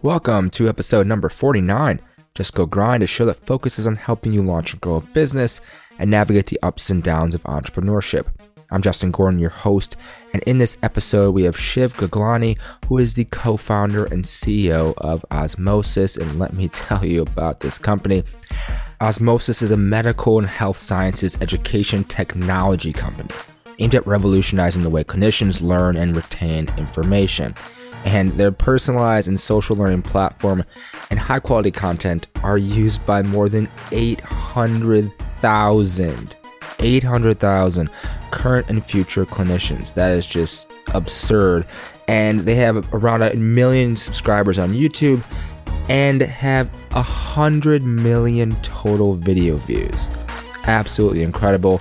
Welcome to episode number 49. Just Go Grind, a show that focuses on helping you launch and grow a business and navigate the ups and downs of entrepreneurship. I'm Justin Gordon, your host, and in this episode, we have Shiv Gaglani, who is the co founder and CEO of Osmosis. And let me tell you about this company. Osmosis is a medical and health sciences education technology company aimed at revolutionizing the way clinicians learn and retain information. And their personalized and social learning platform and high quality content are used by more than 800,000 800,000 current and future clinicians. That is just absurd. And they have around a million subscribers on YouTube and have a hundred million total video views. Absolutely incredible.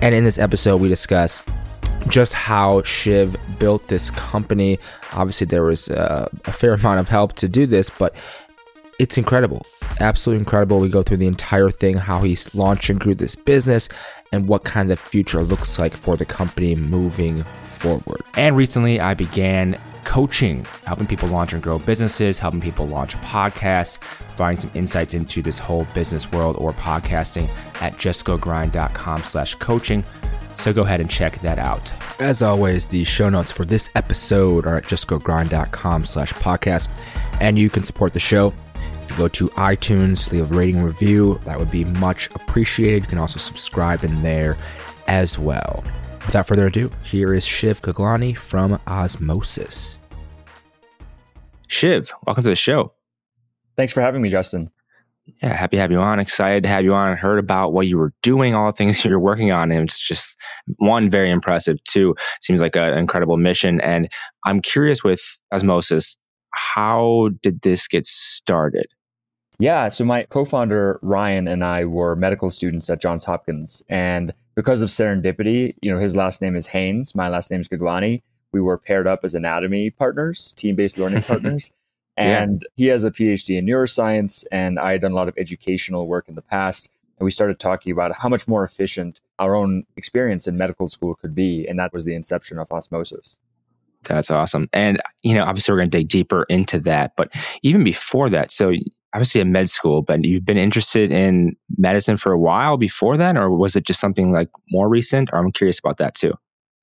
And in this episode, we discuss just how Shiv built this company. Obviously, there was a, a fair amount of help to do this, but it's incredible. Absolutely incredible. We go through the entire thing, how he's launched and grew this business, and what kind of future looks like for the company moving forward. And recently, I began coaching, helping people launch and grow businesses, helping people launch podcasts, providing some insights into this whole business world or podcasting at justgogrind.com slash coaching. So go ahead and check that out. As always, the show notes for this episode are at justgogrind.com slash podcast. And you can support the show. If you go to iTunes, leave a rating review, that would be much appreciated. You can also subscribe in there as well. Without further ado, here is Shiv Gaglani from Osmosis. Shiv, welcome to the show. Thanks for having me, Justin. Yeah, happy to have you on. Excited to have you on. Heard about what you were doing, all the things you're working on. And it's just one, very impressive. Two, seems like an incredible mission. And I'm curious with Osmosis, how did this get started? Yeah, so my co founder, Ryan, and I were medical students at Johns Hopkins. And because of serendipity, you know, his last name is Haynes, my last name is Gaglani. We were paired up as anatomy partners, team based learning partners. And yeah. he has a PhD in neuroscience, and I had done a lot of educational work in the past. And we started talking about how much more efficient our own experience in medical school could be. And that was the inception of osmosis. That's awesome. And, you know, obviously, we're going to dig deeper into that. But even before that, so obviously a med school, but you've been interested in medicine for a while before then, or was it just something like more recent? Or I'm curious about that too.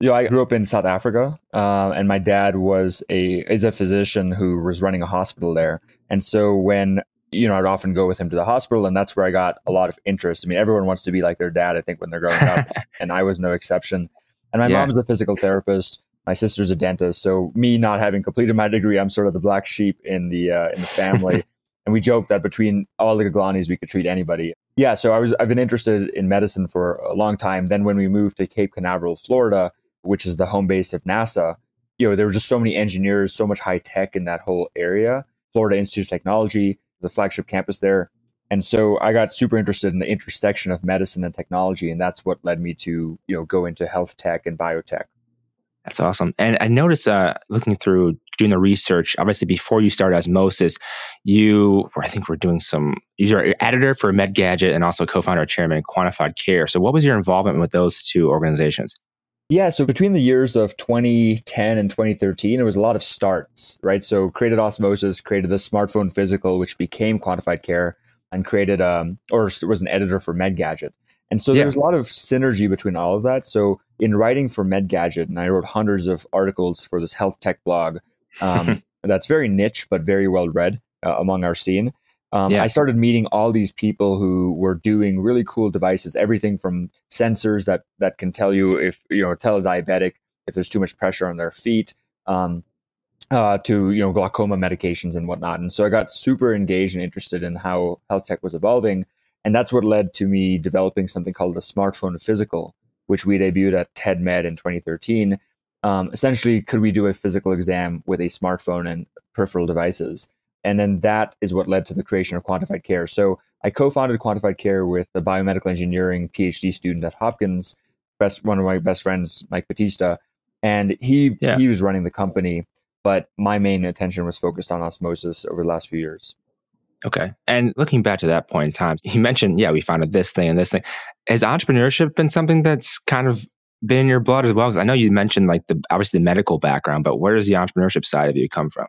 You know, I grew up in South Africa, uh, and my dad was a is a physician who was running a hospital there. And so when you know, I'd often go with him to the hospital, and that's where I got a lot of interest. I mean, everyone wants to be like their dad, I think, when they're growing up, and I was no exception. And my yeah. mom is a physical therapist. My sister's a dentist. So me not having completed my degree, I'm sort of the black sheep in the uh, in the family. and we joked that between all the Gaglanis, we could treat anybody. Yeah, so I was I've been interested in medicine for a long time. Then when we moved to Cape Canaveral, Florida, which is the home base of NASA, you know, there were just so many engineers, so much high tech in that whole area. Florida Institute of Technology, the flagship campus there. And so I got super interested in the intersection of medicine and technology. And that's what led me to, you know, go into health tech and biotech. That's awesome. And I noticed uh, looking through doing the research, obviously before you started Osmosis, you, were, I think we're doing some, you're editor for MedGadget and also co-founder chairman of Quantified Care. So what was your involvement with those two organizations? Yeah, so between the years of 2010 and 2013, it was a lot of starts, right? So created Osmosis, created the smartphone physical, which became Quantified Care, and created um or was an editor for MedGadget. And so yeah. there's a lot of synergy between all of that. So in writing for MedGadget, and I wrote hundreds of articles for this health tech blog um, that's very niche but very well read uh, among our scene. Um, yeah. I started meeting all these people who were doing really cool devices, everything from sensors that that can tell you if you know tell a diabetic if there's too much pressure on their feet, um, uh, to you know glaucoma medications and whatnot. And so I got super engaged and interested in how health tech was evolving, and that's what led to me developing something called the smartphone physical, which we debuted at TED Med in 2013. Um, essentially, could we do a physical exam with a smartphone and peripheral devices? And then that is what led to the creation of Quantified Care. So I co-founded Quantified Care with a biomedical engineering PhD student at Hopkins, best one of my best friends, Mike Batista, and he yeah. he was running the company. But my main attention was focused on osmosis over the last few years. Okay. And looking back to that point in time, you mentioned, yeah, we founded this thing and this thing. Has entrepreneurship been something that's kind of been in your blood as well? Because I know you mentioned like the obviously the medical background, but where does the entrepreneurship side of you come from?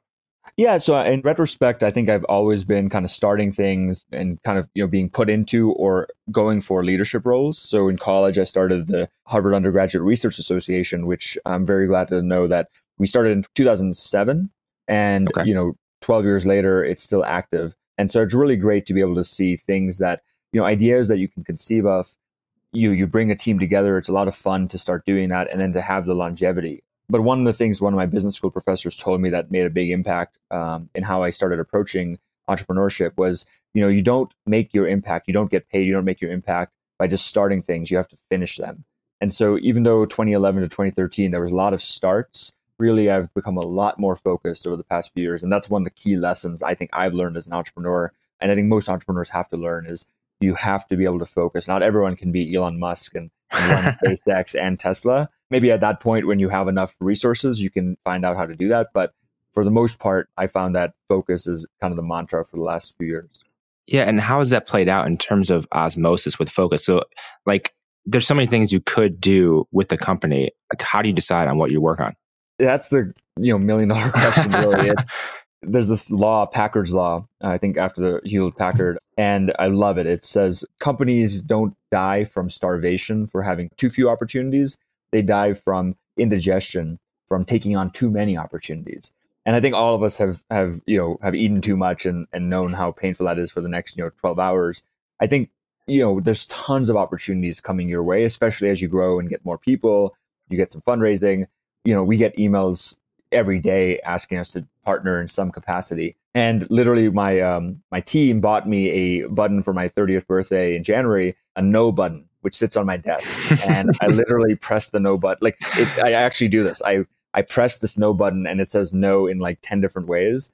Yeah, so uh, in retrospect, I think I've always been kind of starting things and kind of you know being put into or going for leadership roles. So in college, I started the Harvard Undergraduate Research Association, which I'm very glad to know that we started in 2007, and okay. you know 12 years later, it's still active. And so it's really great to be able to see things that you know ideas that you can conceive of. You you bring a team together. It's a lot of fun to start doing that, and then to have the longevity but one of the things one of my business school professors told me that made a big impact um, in how I started approaching entrepreneurship was, you know, you don't make your impact, you don't get paid, you don't make your impact by just starting things. You have to finish them. And so, even though 2011 to 2013 there was a lot of starts, really I've become a lot more focused over the past few years, and that's one of the key lessons I think I've learned as an entrepreneur, and I think most entrepreneurs have to learn is you have to be able to focus. Not everyone can be Elon Musk and, SpaceX and Tesla maybe at that point when you have enough resources you can find out how to do that. But for the most part i found that focus is kind of the mantra for the last few years. Yeah and how has that played out in terms of osmosis with focus? So like there's so many things you could do with the company. Like how do you decide on what you work on? That's the you know million dollar question really. It's, there's this law packard's law i think after hewlett packard and i love it it says companies don't die from starvation for having too few opportunities they die from indigestion from taking on too many opportunities. And I think all of us have have you know have eaten too much and and known how painful that is for the next you know 12 hours. I think you know there's tons of opportunities coming your way, especially as you grow and get more people. You get some fundraising. You know, we get emails every day asking us to partner in some capacity. And literally, my um, my team bought me a button for my 30th birthday in January, a no button, which sits on my desk, and I literally press the no button. Like it, I actually do this. I I press this no button, and it says no in like 10 different ways.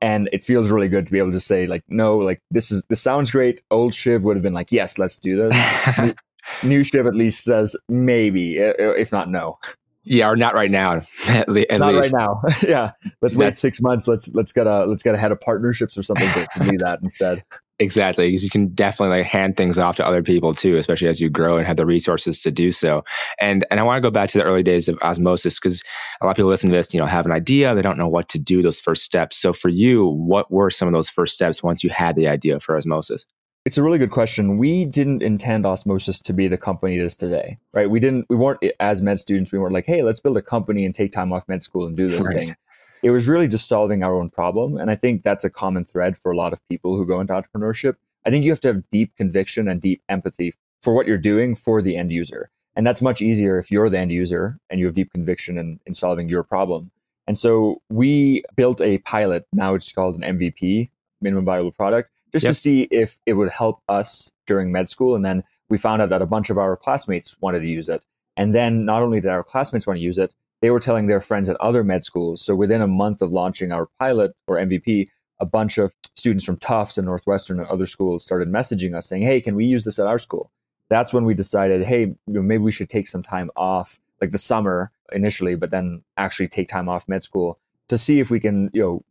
And it feels really good to be able to say like no, like this is this sounds great. Old Shiv would have been like yes, let's do this. new, new Shiv at least says maybe, if not no. Yeah, or not right now. At, le- at not least. right now. yeah, let's wait six months. Let's let's get a let's get a head of partnerships or something to, to do that instead. Exactly, because you can definitely like hand things off to other people too, especially as you grow and have the resources to do so. And and I want to go back to the early days of osmosis because a lot of people listen to this, you know, have an idea, they don't know what to do those first steps. So for you, what were some of those first steps once you had the idea for osmosis? It's a really good question. We didn't intend Osmosis to be the company it is today, right? We didn't. We weren't as med students. We weren't like, hey, let's build a company and take time off med school and do this right. thing. It was really just solving our own problem, and I think that's a common thread for a lot of people who go into entrepreneurship. I think you have to have deep conviction and deep empathy for what you're doing for the end user, and that's much easier if you're the end user and you have deep conviction in, in solving your problem. And so we built a pilot. Now it's called an MVP, minimum viable product just yep. to see if it would help us during med school. And then we found out that a bunch of our classmates wanted to use it. And then not only did our classmates want to use it, they were telling their friends at other med schools. So within a month of launching our pilot or MVP, a bunch of students from Tufts and Northwestern and other schools started messaging us saying, Hey, can we use this at our school? That's when we decided, Hey, maybe we should take some time off, like the summer initially, but then actually take time off med school to see if we can, you know,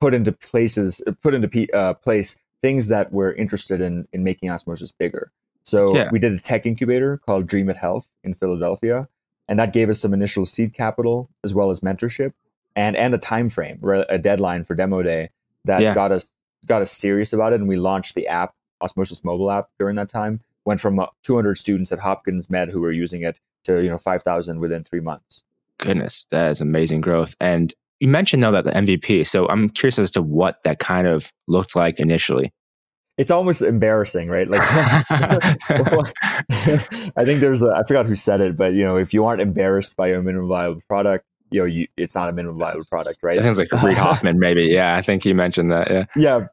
put into places, put into uh, place things that we're interested in in making osmosis bigger. So yeah. we did a tech incubator called Dream It Health in Philadelphia, and that gave us some initial seed capital as well as mentorship and and a time frame, a deadline for demo day that yeah. got us got us serious about it, and we launched the app Osmosis mobile app during that time. Went from uh, 200 students at Hopkins Med who were using it to you know 5,000 within three months. Goodness, that is amazing growth. And you mentioned though that the MVP. So I'm curious as to what that kind of looked like initially. It's almost embarrassing, right? Like, I think there's a I forgot who said it, but you know, if you aren't embarrassed by your minimum viable product, you know, you, it's not a minimum viable product, right? I think it's like Reid Hoffman, maybe. Yeah, I think he mentioned that. Yeah, yeah,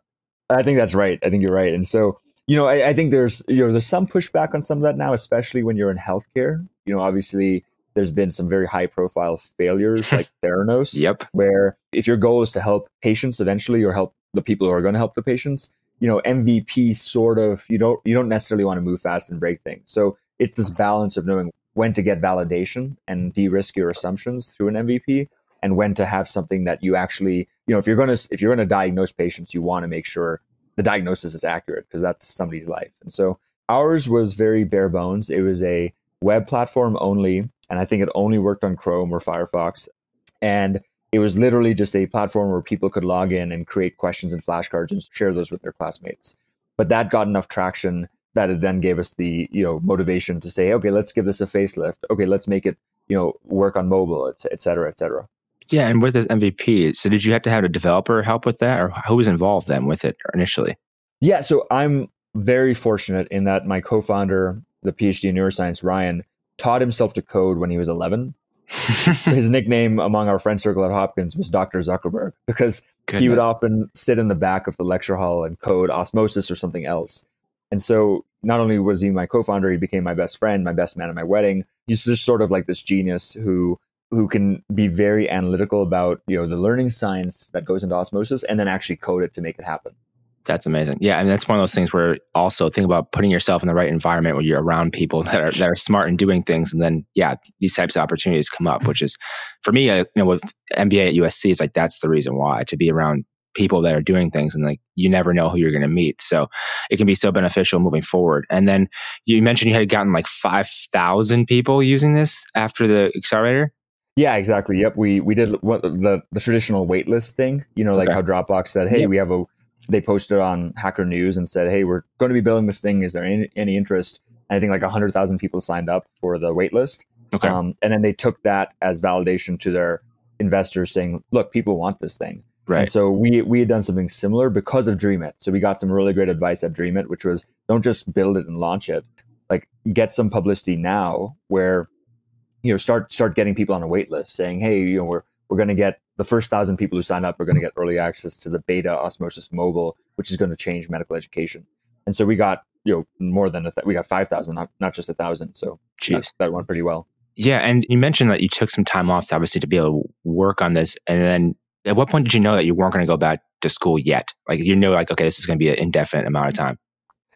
I think that's right. I think you're right. And so, you know, I, I think there's you know there's some pushback on some of that now, especially when you're in healthcare. You know, obviously there's been some very high profile failures like Theranos. Yep. Where if your goal is to help patients eventually or help the people who are going to help the patients, you know, MVP sort of you don't you don't necessarily want to move fast and break things. So it's this balance of knowing when to get validation and de-risk your assumptions through an MVP and when to have something that you actually, you know, if you're going to if you're going to diagnose patients, you want to make sure the diagnosis is accurate because that's somebody's life. And so ours was very bare bones. It was a web platform only and I think it only worked on Chrome or Firefox. And it was literally just a platform where people could log in and create questions and flashcards and share those with their classmates. But that got enough traction that it then gave us the you know motivation to say, okay, let's give this a facelift. Okay, let's make it you know work on mobile, et cetera, et cetera. Yeah, and with this MVP, so did you have to have a developer help with that, or who was involved then with it initially? Yeah, so I'm very fortunate in that my co-founder, the PhD in neuroscience, Ryan, taught himself to code when he was 11. His nickname among our friend circle at Hopkins was Dr. Zuckerberg because Goodness. he would often sit in the back of the lecture hall and code osmosis or something else. And so not only was he my co-founder, he became my best friend, my best man at my wedding. He's just sort of like this genius who who can be very analytical about you know the learning science that goes into osmosis and then actually code it to make it happen. That's amazing. Yeah, I mean that's one of those things where also think about putting yourself in the right environment where you're around people that are that are smart and doing things, and then yeah, these types of opportunities come up. Which is for me, uh, you know, with MBA at USC, it's like that's the reason why to be around people that are doing things and like you never know who you're going to meet so it can be so beneficial moving forward and then you mentioned you had gotten like 5000 people using this after the accelerator yeah, exactly. Yep. We we did what the the traditional waitlist thing. You know, like okay. how Dropbox said, "Hey, yep. we have a." They posted on Hacker News and said, "Hey, we're going to be building this thing. Is there any, any interest?" And I think like hundred thousand people signed up for the waitlist. Okay. Um, and then they took that as validation to their investors, saying, "Look, people want this thing." Right. And so we we had done something similar because of Dream It. So we got some really great advice at Dream It, which was don't just build it and launch it. Like get some publicity now where you know start start getting people on a wait list saying hey you know we're we're going to get the first thousand people who sign up are going to get early access to the beta osmosis mobile which is going to change medical education. And so we got you know more than a th- we got 5000 not, not just a thousand. So that, that went pretty well. Yeah and you mentioned that you took some time off to obviously to be able to work on this. And then at what point did you know that you weren't going to go back to school yet? Like you know like okay this is going to be an indefinite amount of time.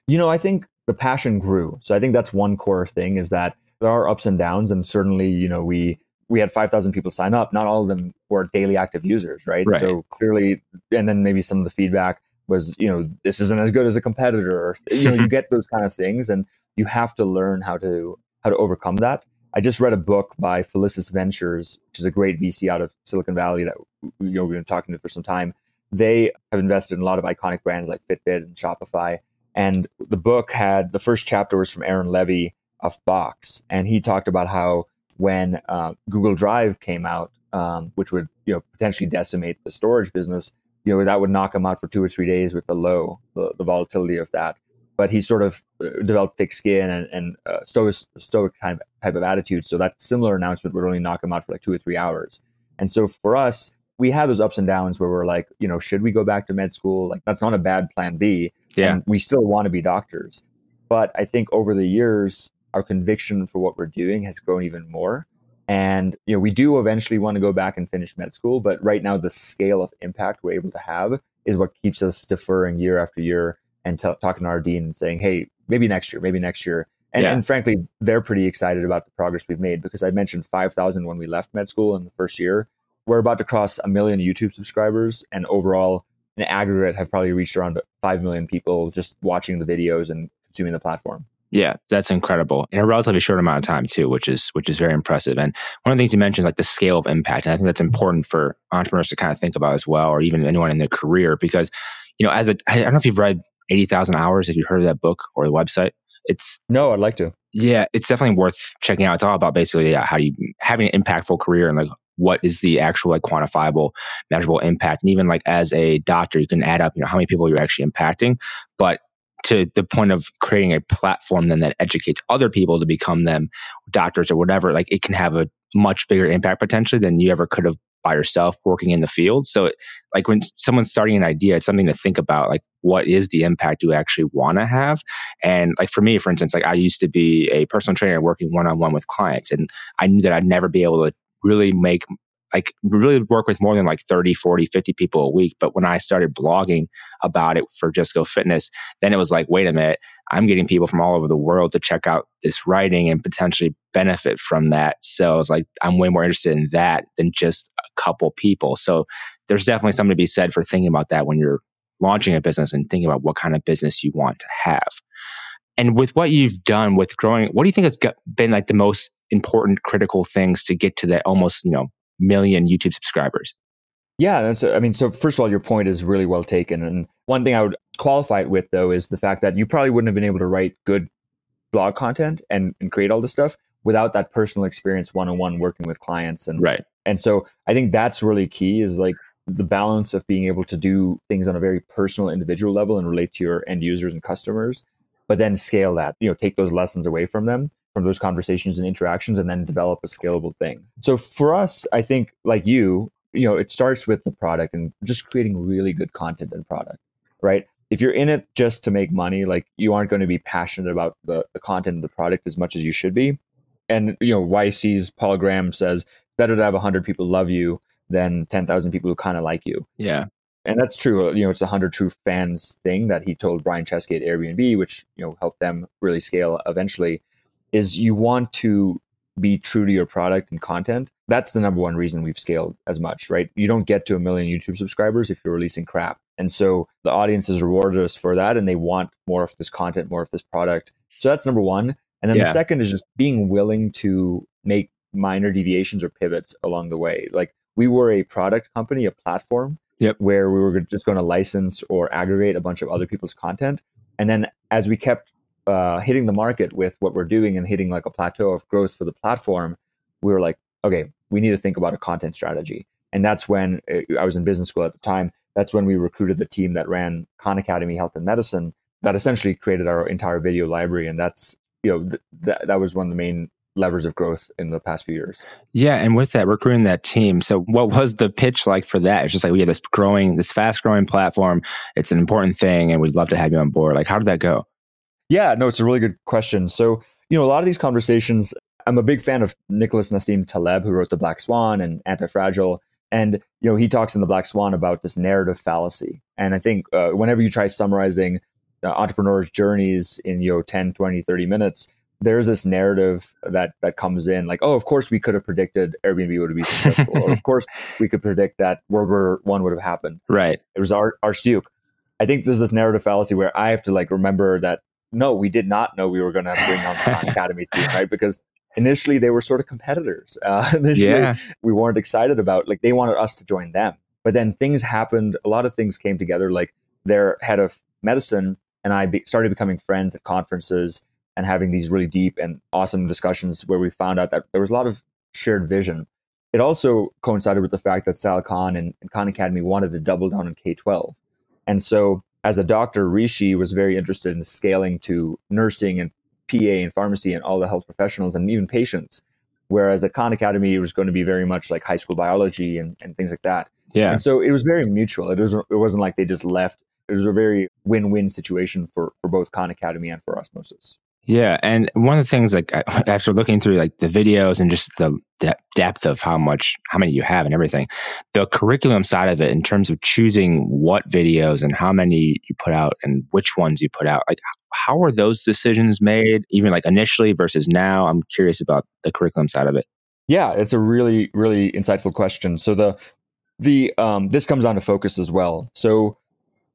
You know i think the passion grew. So i think that's one core thing is that there are ups and downs, and certainly, you know, we we had 5,000 people sign up. Not all of them were daily active users, right? right? So clearly, and then maybe some of the feedback was, you know, this isn't as good as a competitor. Or, you know, you get those kind of things, and you have to learn how to how to overcome that. I just read a book by Felicis Ventures, which is a great VC out of Silicon Valley that you know we've been talking to for some time. They have invested in a lot of iconic brands like Fitbit and Shopify. And the book had the first chapter was from Aaron Levie of Box, and he talked about how when uh, Google Drive came out, um, which would you know potentially decimate the storage business, you know that would knock him out for two or three days with the low, the, the volatility of that. But he sort of uh, developed thick skin and, and uh, stoic, stoic type, type of attitude. So that similar announcement would only knock him out for like two or three hours. And so for us, we have those ups and downs where we're like, you know, should we go back to med school? Like that's not a bad plan B. Yeah. And we still want to be doctors. But I think over the years, our conviction for what we're doing has grown even more. And you know, we do eventually want to go back and finish med school, but right now the scale of impact we're able to have is what keeps us deferring year after year and t- talking to our dean and saying, "Hey, maybe next year, maybe next year." And, yeah. and frankly, they're pretty excited about the progress we've made because I mentioned 5,000 when we left med school in the first year. We're about to cross a million YouTube subscribers, and overall, in aggregate, have probably reached around 5 million people just watching the videos and consuming the platform. Yeah, that's incredible in a relatively short amount of time too, which is which is very impressive. And one of the things you mentioned is like the scale of impact, and I think that's important for entrepreneurs to kind of think about as well, or even anyone in their career, because you know, as a I don't know if you've read eighty thousand hours, if you've heard of that book or the website. It's no, I'd like to. Yeah, it's definitely worth checking out. It's all about basically yeah, how you having an impactful career and like what is the actual like quantifiable measurable impact and even like as a doctor you can add up you know how many people you're actually impacting but to the point of creating a platform then that educates other people to become them doctors or whatever like it can have a much bigger impact potentially than you ever could have by yourself working in the field. So like when someone's starting an idea it's something to think about like what is the impact you actually want to have? And like for me for instance like i used to be a personal trainer working one-on-one with clients and i knew that i'd never be able to really make like really work with more than like 30, 40, 50 people a week. But when I started blogging about it for Just Go Fitness, then it was like, wait a minute, I'm getting people from all over the world to check out this writing and potentially benefit from that. So I was like, I'm way more interested in that than just a couple people. So there's definitely something to be said for thinking about that when you're launching a business and thinking about what kind of business you want to have. And with what you've done with growing, what do you think has been like the most important critical things to get to that almost, you know, million YouTube subscribers? Yeah, that's. I mean, so first of all, your point is really well taken, and one thing I would qualify it with though is the fact that you probably wouldn't have been able to write good blog content and, and create all this stuff without that personal experience one on one working with clients and right. And so I think that's really key is like the balance of being able to do things on a very personal individual level and relate to your end users and customers, but then scale that, you know, take those lessons away from them from those conversations and interactions and then develop a scalable thing. So for us, I think like you, you know, it starts with the product and just creating really good content and product, right? If you're in it just to make money, like you aren't going to be passionate about the, the content of the product as much as you should be. And, you know, YC's Paul Graham says, better to have 100 people love you than 10,000 people who kind of like you. Yeah. And that's true. Uh, you know, it's a 100 true fans thing that he told Brian Chesky at Airbnb, which, you know, helped them really scale eventually, is you want to be true to your product and content. That's the number one reason we've scaled as much, right? You don't get to a million YouTube subscribers if you're releasing crap. And so the audience has rewarded us for that and they want more of this content, more of this product. So that's number one. And then yeah. the second is just being willing to make minor deviations or pivots along the way. Like we were a product company, a platform yep. where we were just going to license or aggregate a bunch of other people's content. And then as we kept uh, hitting the market with what we're doing and hitting like a plateau of growth for the platform, we were like, okay, we need to think about a content strategy. And that's when uh, I was in business school at the time. That's when we recruited the team that ran Khan Academy Health and Medicine that essentially created our entire video library. And that's, you know, th- that, that was one of the main levers of growth in the past few years. Yeah, and with that, recruiting that team. So, what was the pitch like for that? It's just like we have this growing, this fast growing platform. It's an important thing, and we'd love to have you on board. Like, how did that go? Yeah, no, it's a really good question. So, you know, a lot of these conversations, I'm a big fan of Nicholas Nassim Taleb, who wrote The Black Swan and Antifragile. And, you know, he talks in The Black Swan about this narrative fallacy. And I think uh, whenever you try summarizing uh, entrepreneurs' journeys in, you know, 10, 20, 30 minutes, there's this narrative that that comes in like oh of course we could have predicted airbnb would be successful or of course we could predict that world war one would have happened right it was our archduke i think there's this narrative fallacy where i have to like remember that no we did not know we were going to bring on the academy team right because initially they were sort of competitors uh, initially yeah. we weren't excited about like they wanted us to join them but then things happened a lot of things came together like their head of medicine and i be- started becoming friends at conferences and having these really deep and awesome discussions where we found out that there was a lot of shared vision. It also coincided with the fact that Sal Khan and, and Khan Academy wanted to double down on K 12. And so, as a doctor, Rishi was very interested in scaling to nursing and PA and pharmacy and all the health professionals and even patients. Whereas at Khan Academy, it was going to be very much like high school biology and, and things like that. Yeah. And so it was very mutual. It was it wasn't like they just left. It was a very win-win situation for for both Khan Academy and for Osmosis. Yeah, and one of the things like after looking through like the videos and just the, the depth of how much how many you have and everything, the curriculum side of it in terms of choosing what videos and how many you put out and which ones you put out, like how are those decisions made even like initially versus now? I'm curious about the curriculum side of it. Yeah, it's a really really insightful question. So the the um this comes down to focus as well. So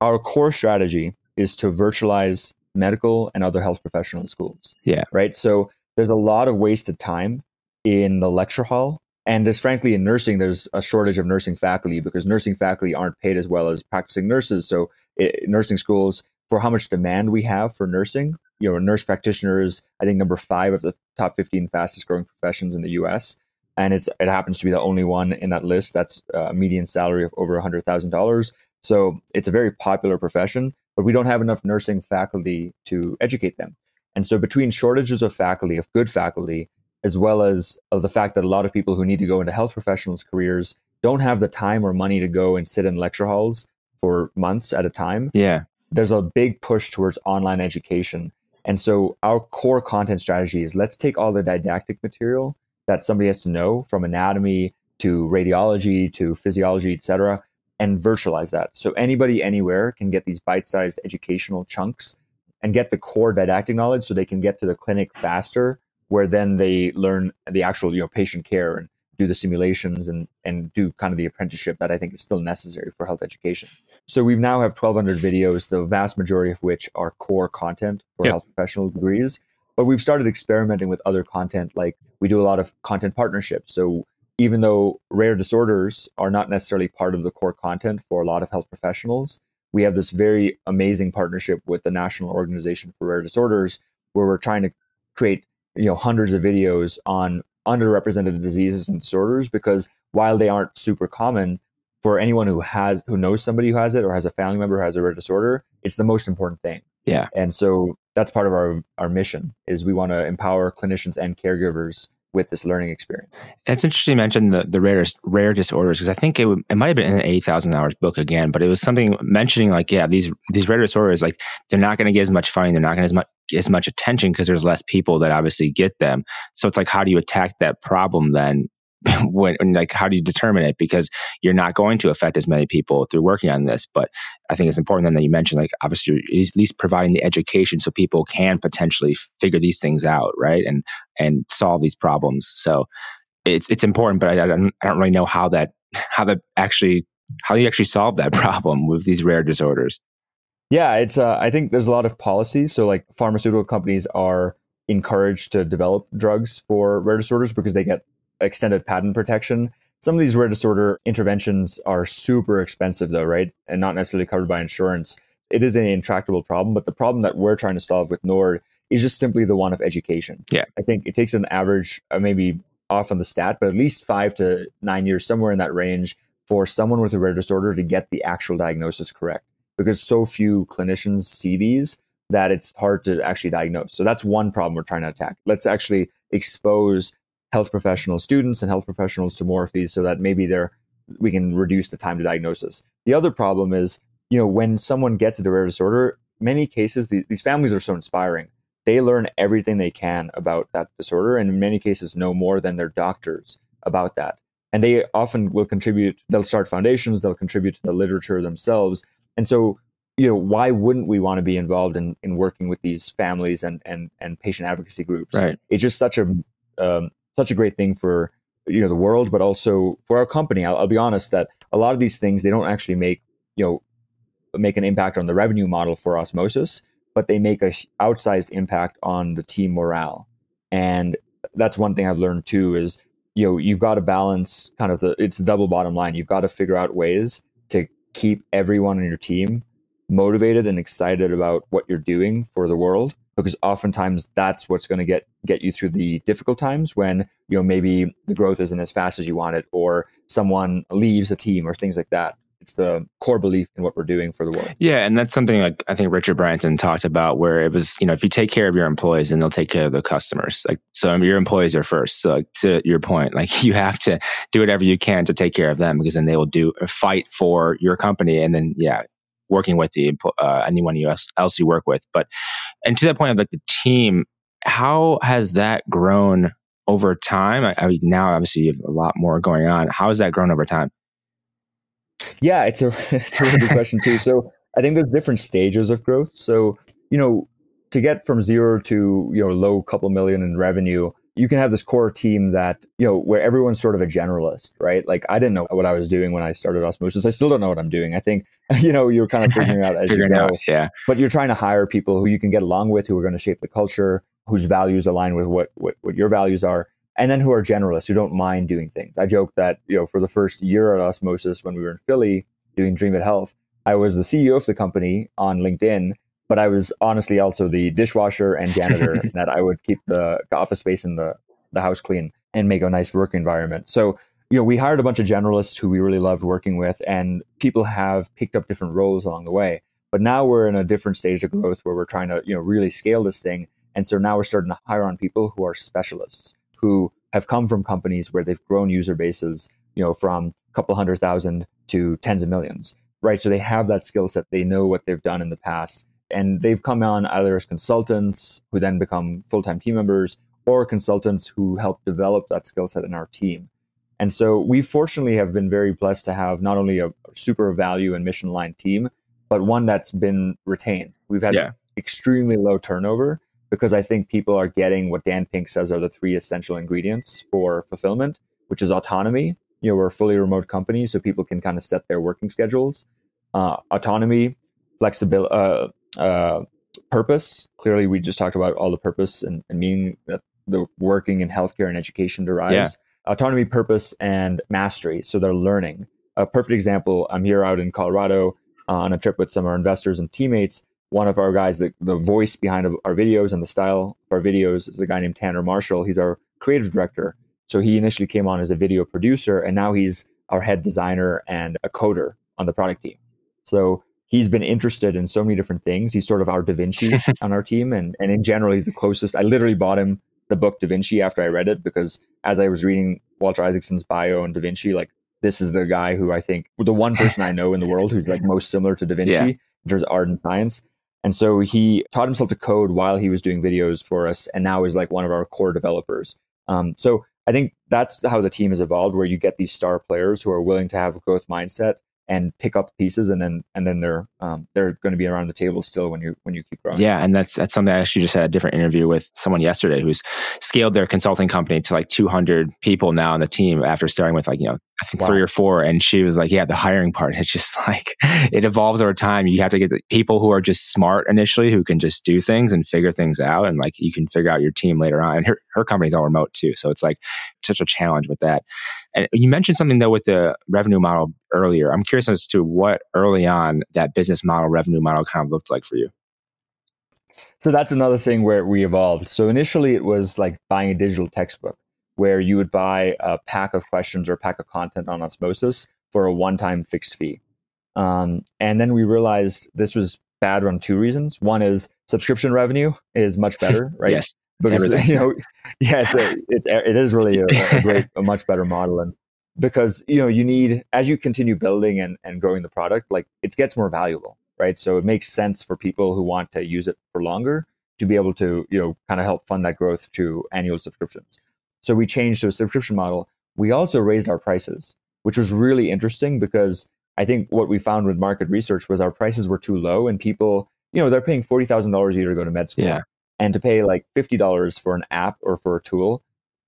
our core strategy is to virtualize medical and other health professional schools. Yeah. Right. So there's a lot of wasted time in the lecture hall. And there's frankly in nursing, there's a shortage of nursing faculty because nursing faculty aren't paid as well as practicing nurses. So it, nursing schools, for how much demand we have for nursing, you know, nurse practitioners, I think number five of the top 15 fastest growing professions in the US. And it's, it happens to be the only one in that list that's a median salary of over $100,000. So it's a very popular profession but we don't have enough nursing faculty to educate them. And so, between shortages of faculty, of good faculty, as well as of the fact that a lot of people who need to go into health professionals' careers don't have the time or money to go and sit in lecture halls for months at a time. Yeah. There's a big push towards online education. And so, our core content strategy is let's take all the didactic material that somebody has to know from anatomy to radiology to physiology, et cetera, and virtualize that. So anybody anywhere can get these bite-sized educational chunks and get the core didactic knowledge so they can get to the clinic faster where then they learn the actual you know patient care and do the simulations and and do kind of the apprenticeship that I think is still necessary for health education. So we now have 1200 videos, the vast majority of which are core content for yep. health professional degrees. But we've started experimenting with other content like we do a lot of content partnerships. So even though rare disorders are not necessarily part of the core content for a lot of health professionals, we have this very amazing partnership with the National Organization for Rare Disorders, where we're trying to create you know hundreds of videos on underrepresented diseases and disorders because while they aren't super common for anyone who has who knows somebody who has it or has a family member who has a rare disorder it's the most important thing. Yeah. And so that's part of our our mission is we want to empower clinicians and caregivers with this learning experience. It's interesting you mentioned the, the rare, rare disorders because I think it, it might have been in an 80,000 hours book again, but it was something mentioning like, yeah, these, these rare disorders, like they're not going to get as much funding. They're not going to as much, as much attention because there's less people that obviously get them. So it's like, how do you attack that problem then when, like how do you determine it? Because you're not going to affect as many people through working on this but i think it's important then that you mentioned like obviously you're at least providing the education so people can potentially figure these things out right and and solve these problems. So it's it's important but i, I don't, I don't really know how that how that actually how you actually solve that problem with these rare disorders. Yeah it's uh, i think there's a lot of policies so like pharmaceutical companies are encouraged to develop drugs for rare disorders because they get extended patent protection. Some of these rare disorder interventions are super expensive, though, right? And not necessarily covered by insurance. It is an intractable problem, but the problem that we're trying to solve with Nord is just simply the one of education. Yeah. I think it takes an average, maybe off on the stat, but at least five to nine years, somewhere in that range, for someone with a rare disorder to get the actual diagnosis correct because so few clinicians see these that it's hard to actually diagnose. So that's one problem we're trying to attack. Let's actually expose health professional students and health professionals to more of these so that maybe they're we can reduce the time to diagnosis. The other problem is, you know, when someone gets a rare disorder, many cases the, these families are so inspiring. They learn everything they can about that disorder, and in many cases, know more than their doctors about that. And they often will contribute. They'll start foundations. They'll contribute to the literature themselves. And so, you know, why wouldn't we want to be involved in in working with these families and and and patient advocacy groups? Right. It's just such a um, such a great thing for you know the world, but also for our company. I'll, I'll, be honest that a lot of these things they don't actually make you know make an impact on the revenue model for osmosis, but they make a outsized impact on the team morale. And that's one thing I've learned too is you know you've got to balance kind of the it's the double bottom line. You've got to figure out ways to keep everyone on your team motivated and excited about what you're doing for the world because oftentimes that's what's going to get get you through the difficult times when you know maybe the growth isn't as fast as you want it or someone leaves a team or things like that. It's the core belief in what we're doing for the world. Yeah and that's something like i think richard branson talked about where it was you know if you take care of your employees and they'll take care of the customers. Like so your employees are first. So to your point like you have to do whatever you can to take care of them because then they will do fight for your company. And then yeah working with the uh, anyone else, else you work with. But and to that point of like the team, how has that grown over time? I, I mean, now obviously you have a lot more going on. How has that grown over time? Yeah, it's a it's a really good question too. So I think there's different stages of growth. So you know, to get from zero to you know low couple million in revenue, you can have this core team that, you know, where everyone's sort of a generalist, right? Like I didn't know what I was doing when I started Osmosis. I still don't know what I'm doing. I think, you know, you're kind of figuring out as you go. Out, yeah. But you're trying to hire people who you can get along with, who are going to shape the culture, whose values align with what, what, what your values are, and then who are generalists, who don't mind doing things. I joke that, you know, for the first year at Osmosis, when we were in Philly doing Dream It Health, I was the CEO of the company on LinkedIn but I was honestly also the dishwasher and janitor that I would keep the office space in the the house clean and make a nice work environment. So, you know, we hired a bunch of generalists who we really loved working with, and people have picked up different roles along the way. But now we're in a different stage of growth where we're trying to, you know, really scale this thing. And so now we're starting to hire on people who are specialists who have come from companies where they've grown user bases, you know, from a couple hundred thousand to tens of millions, right? So they have that skill set. They know what they've done in the past. And they've come on either as consultants who then become full time team members or consultants who help develop that skill set in our team. And so we fortunately have been very blessed to have not only a super value and mission aligned team, but one that's been retained. We've had yeah. extremely low turnover because I think people are getting what Dan Pink says are the three essential ingredients for fulfillment, which is autonomy. You know, we're a fully remote company, so people can kind of set their working schedules. Uh, autonomy, flexibility, uh, uh, purpose. Clearly, we just talked about all the purpose and, and meaning that the working in healthcare and education derives. Yeah. autonomy, purpose, and mastery. So they're learning. A perfect example I'm here out in Colorado uh, on a trip with some of our investors and teammates. One of our guys, the, the voice behind our videos and the style of our videos is a guy named Tanner Marshall. He's our creative director. So he initially came on as a video producer, and now he's our head designer and a coder on the product team. So he's been interested in so many different things. He's sort of our Da Vinci on our team, and and in general, he's the closest. I literally bought him the book Da Vinci after I read it because as I was reading Walter Isaacson's bio on Da Vinci, like this is the guy who I think the one person I know in the world who's like most similar to Da Vinci yeah. in terms of art and science. And so he taught himself to code while he was doing videos for us, and now is like one of our core developers. Um, so I think that's how the team has evolved, where you get these star players who are willing to have a growth mindset and pick up pieces and then and then they're um, they're going to be around the table still when you when you keep growing yeah and that's that's something i actually just had a different interview with someone yesterday who's scaled their consulting company to like 200 people now on the team after starting with like you know I think wow. three or four. And she was like, yeah, the hiring part, it's just like, it evolves over time. You have to get the people who are just smart initially, who can just do things and figure things out. And like, you can figure out your team later on. And her, her company's all remote too. So it's like such a challenge with that. And you mentioned something though with the revenue model earlier. I'm curious as to what early on that business model, revenue model kind of looked like for you. So that's another thing where we evolved. So initially it was like buying a digital textbook where you would buy a pack of questions or a pack of content on Osmosis for a one time fixed fee. Um, and then we realized this was bad on two reasons. One is subscription revenue is much better, right? yes. Because, you know, yeah, it's a, it's, it is really a, a great, a much better model. And because, you know, you need, as you continue building and, and growing the product, like it gets more valuable, right? So it makes sense for people who want to use it for longer to be able to, you know, kind of help fund that growth to annual subscriptions. So we changed to a subscription model. We also raised our prices, which was really interesting because I think what we found with market research was our prices were too low and people, you know, they're paying $40,000 a year to go to med school. Yeah. And to pay like $50 for an app or for a tool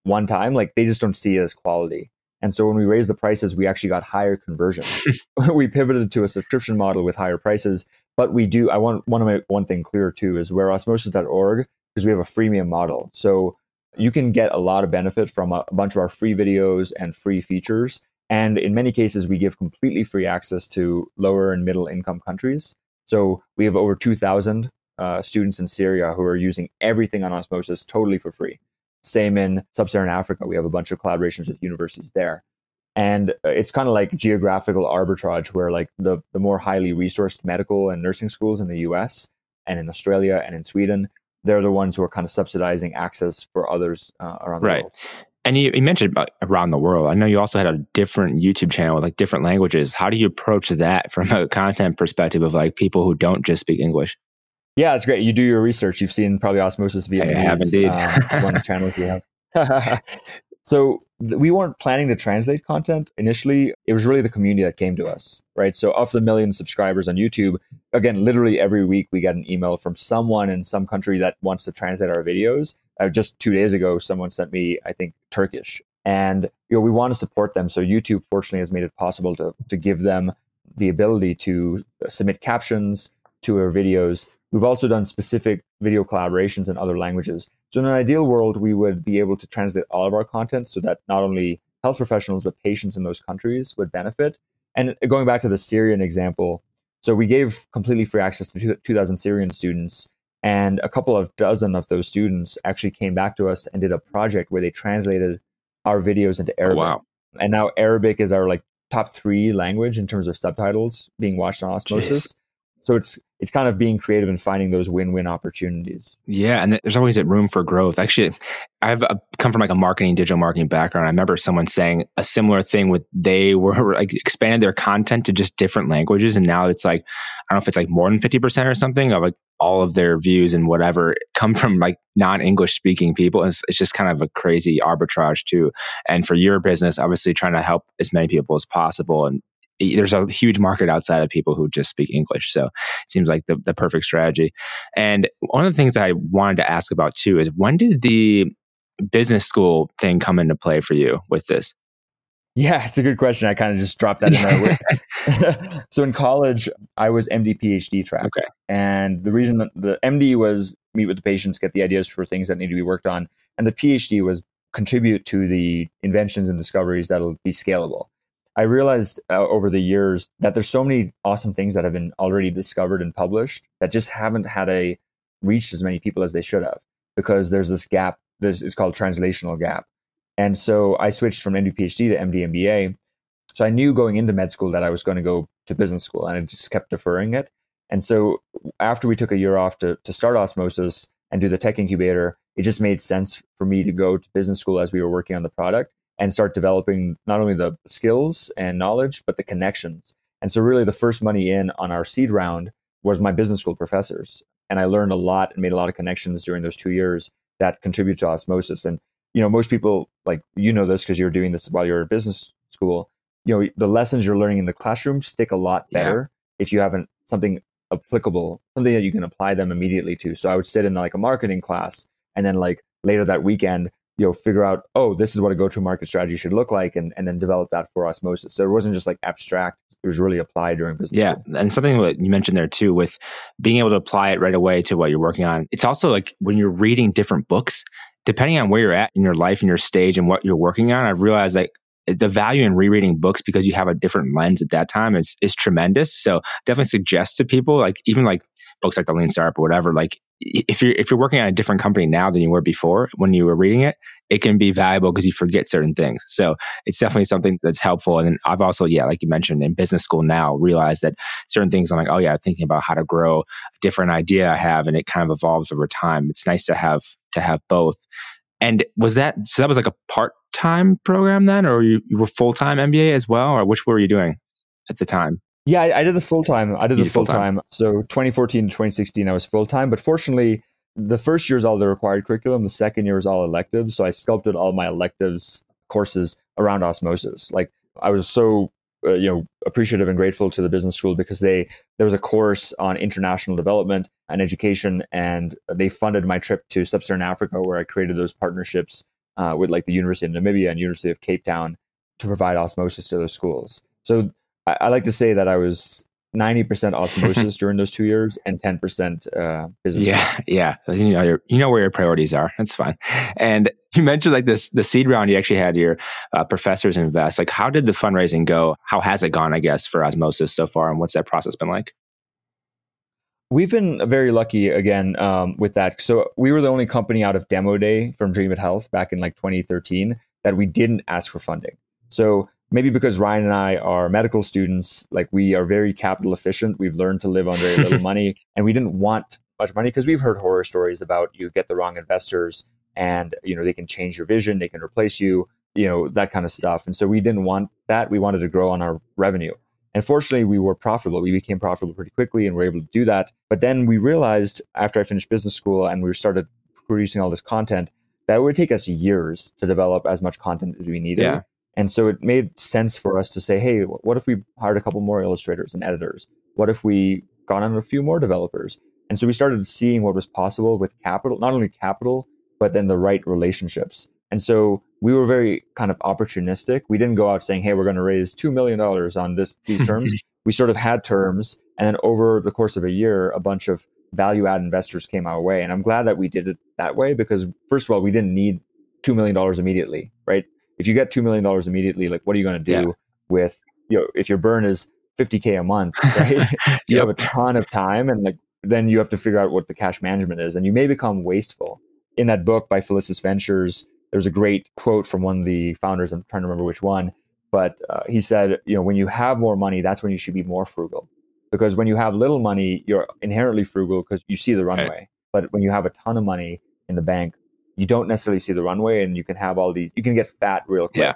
one time, like they just don't see it as quality. And so when we raised the prices, we actually got higher conversion. we pivoted to a subscription model with higher prices. But we do, I want, want to make one thing clear too is where osmosis.org, because we have a freemium model. So you can get a lot of benefit from a, a bunch of our free videos and free features. And in many cases, we give completely free access to lower and middle income countries. So we have over 2,000 uh, students in Syria who are using everything on Osmosis totally for free. Same in sub Saharan Africa. We have a bunch of collaborations with universities there. And uh, it's kind of like geographical arbitrage where like the, the more highly resourced medical and nursing schools in the US and in Australia and in Sweden they're the ones who are kind of subsidizing access for others uh, around the right. world. And you, you, mentioned about around the world. I know you also had a different YouTube channel with like different languages. How do you approach that from a content perspective of like people who don't just speak English? Yeah, it's great. You do your research. You've seen probably Osmosis Vietnamese. I have indeed. It's one of the channels we have. So th- we weren't planning to translate content initially. It was really the community that came to us, right? So of the million subscribers on YouTube, again, literally every week we get an email from someone in some country that wants to translate our videos. Uh, just two days ago, someone sent me, I think, Turkish, and you know we want to support them. So YouTube, fortunately, has made it possible to to give them the ability to submit captions to our videos We've also done specific video collaborations in other languages. So in an ideal world, we would be able to translate all of our content so that not only health professionals, but patients in those countries would benefit. And going back to the Syrian example, so we gave completely free access to 2,000 Syrian students, and a couple of dozen of those students actually came back to us and did a project where they translated our videos into oh, Arabic. Oh, wow. And now Arabic is our like top three language in terms of subtitles being watched on Osmosis. Jeez. So it's it's kind of being creative and finding those win-win opportunities. Yeah, and there's always room for growth. Actually, I've uh, come from like a marketing, digital marketing background. I remember someone saying a similar thing with they were like expanded their content to just different languages, and now it's like I don't know if it's like more than fifty percent or something of like all of their views and whatever come from like non-English speaking people. It's, it's just kind of a crazy arbitrage too. And for your business, obviously trying to help as many people as possible and there's a huge market outside of people who just speak English. So it seems like the, the perfect strategy. And one of the things I wanted to ask about too is when did the business school thing come into play for you with this? Yeah, it's a good question. I kind of just dropped that in there. so in college, I was MD PhD track. Okay. And the reason that the MD was meet with the patients, get the ideas for things that need to be worked on. And the PhD was contribute to the inventions and discoveries that'll be scalable. I realized uh, over the years that there's so many awesome things that have been already discovered and published that just haven't had a reached as many people as they should have because there's this gap. This is called translational gap. And so I switched from MD PhD to MD MBA. So I knew going into med school that I was going to go to business school and I just kept deferring it. And so after we took a year off to, to start Osmosis and do the tech incubator, it just made sense for me to go to business school as we were working on the product and start developing not only the skills and knowledge, but the connections. And so really the first money in on our seed round was my business school professors. And I learned a lot and made a lot of connections during those two years that contribute to osmosis. And, you know, most people like, you know, this because you're doing this while you're in business school, you know, the lessons you're learning in the classroom stick a lot better yeah. if you haven't something applicable, something that you can apply them immediately to. So I would sit in like a marketing class and then like later that weekend, you know, figure out, oh, this is what a go-to-market strategy should look like and, and then develop that for osmosis. So it wasn't just like abstract, it was really applied during business. Yeah. School. And something that you mentioned there too, with being able to apply it right away to what you're working on. It's also like when you're reading different books, depending on where you're at in your life and your stage and what you're working on, I've realized like the value in rereading books because you have a different lens at that time is is tremendous. So definitely suggest to people like even like books like the Lean Startup or whatever, like if you're if you're working at a different company now than you were before when you were reading it, it can be valuable because you forget certain things. So it's definitely something that's helpful. And I've also, yeah, like you mentioned in business school now, realized that certain things I'm like, oh yeah, thinking about how to grow a different idea I have, and it kind of evolves over time. It's nice to have to have both. And was that so? That was like a part time program then, or you, you were full time MBA as well, or which were you doing at the time? Yeah, I, I did the full time. I did the full time. So 2014 to 2016, I was full time. But fortunately, the first year is all the required curriculum. The second year is all electives. So I sculpted all my electives courses around osmosis. Like I was so uh, you know appreciative and grateful to the business school because they there was a course on international development and education, and they funded my trip to sub-Saharan Africa, where I created those partnerships uh, with like the University of Namibia and University of Cape Town to provide osmosis to those schools. So I, I like to say that I was 90% osmosis during those two years and 10% uh, business. Yeah. Yeah. You know, your, you know where your priorities are. That's fine. And you mentioned like this, the seed round, you actually had your uh, professors invest. Like, how did the fundraising go? How has it gone, I guess, for osmosis so far? And what's that process been like? We've been very lucky again um, with that. So we were the only company out of demo day from Dream It Health back in like 2013 that we didn't ask for funding. So maybe because Ryan and I are medical students, like we are very capital efficient. We've learned to live on very little money, and we didn't want much money because we've heard horror stories about you get the wrong investors, and you know they can change your vision, they can replace you, you know that kind of stuff. And so we didn't want that. We wanted to grow on our revenue. And fortunately, we were profitable. We became profitable pretty quickly and were able to do that. But then we realized after I finished business school and we started producing all this content that it would take us years to develop as much content as we needed. Yeah. And so it made sense for us to say, hey, what if we hired a couple more illustrators and editors? What if we got on a few more developers? And so we started seeing what was possible with capital, not only capital, but then the right relationships. And so we were very kind of opportunistic. We didn't go out saying, hey, we're going to raise $2 million on this, these terms. we sort of had terms. And then over the course of a year, a bunch of value add investors came our way. And I'm glad that we did it that way because, first of all, we didn't need $2 million immediately, right? If you get $2 million immediately, like what are you going to do yeah. with, you know, if your burn is 50K a month, right? you yep. have a ton of time and like, then you have to figure out what the cash management is and you may become wasteful. In that book by Felicis Ventures, there's a great quote from one of the founders. I'm trying to remember which one, but uh, he said, you know, when you have more money, that's when you should be more frugal. Because when you have little money, you're inherently frugal because you see the runway. Right. But when you have a ton of money in the bank, you don't necessarily see the runway and you can have all these, you can get fat real quick. Yeah.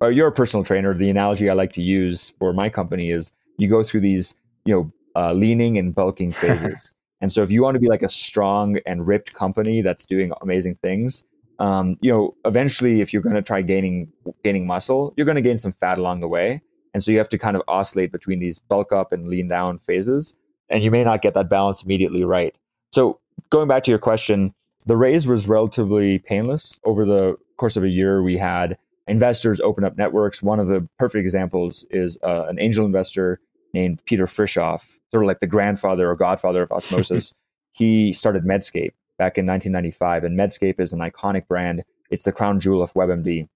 Or you're a personal trainer. The analogy I like to use for my company is you go through these, you know, uh, leaning and bulking phases. and so if you want to be like a strong and ripped company that's doing amazing things, um, you know, eventually if you're going to try gaining, gaining muscle, you're going to gain some fat along the way. And so you have to kind of oscillate between these bulk up and lean down phases. And you may not get that balance immediately right. So going back to your question, the raise was relatively painless. Over the course of a year, we had investors open up networks. One of the perfect examples is uh, an angel investor named Peter Frishauf, sort of like the grandfather or godfather of osmosis. he started Medscape back in 1995, and Medscape is an iconic brand it's the crown jewel of WebMD.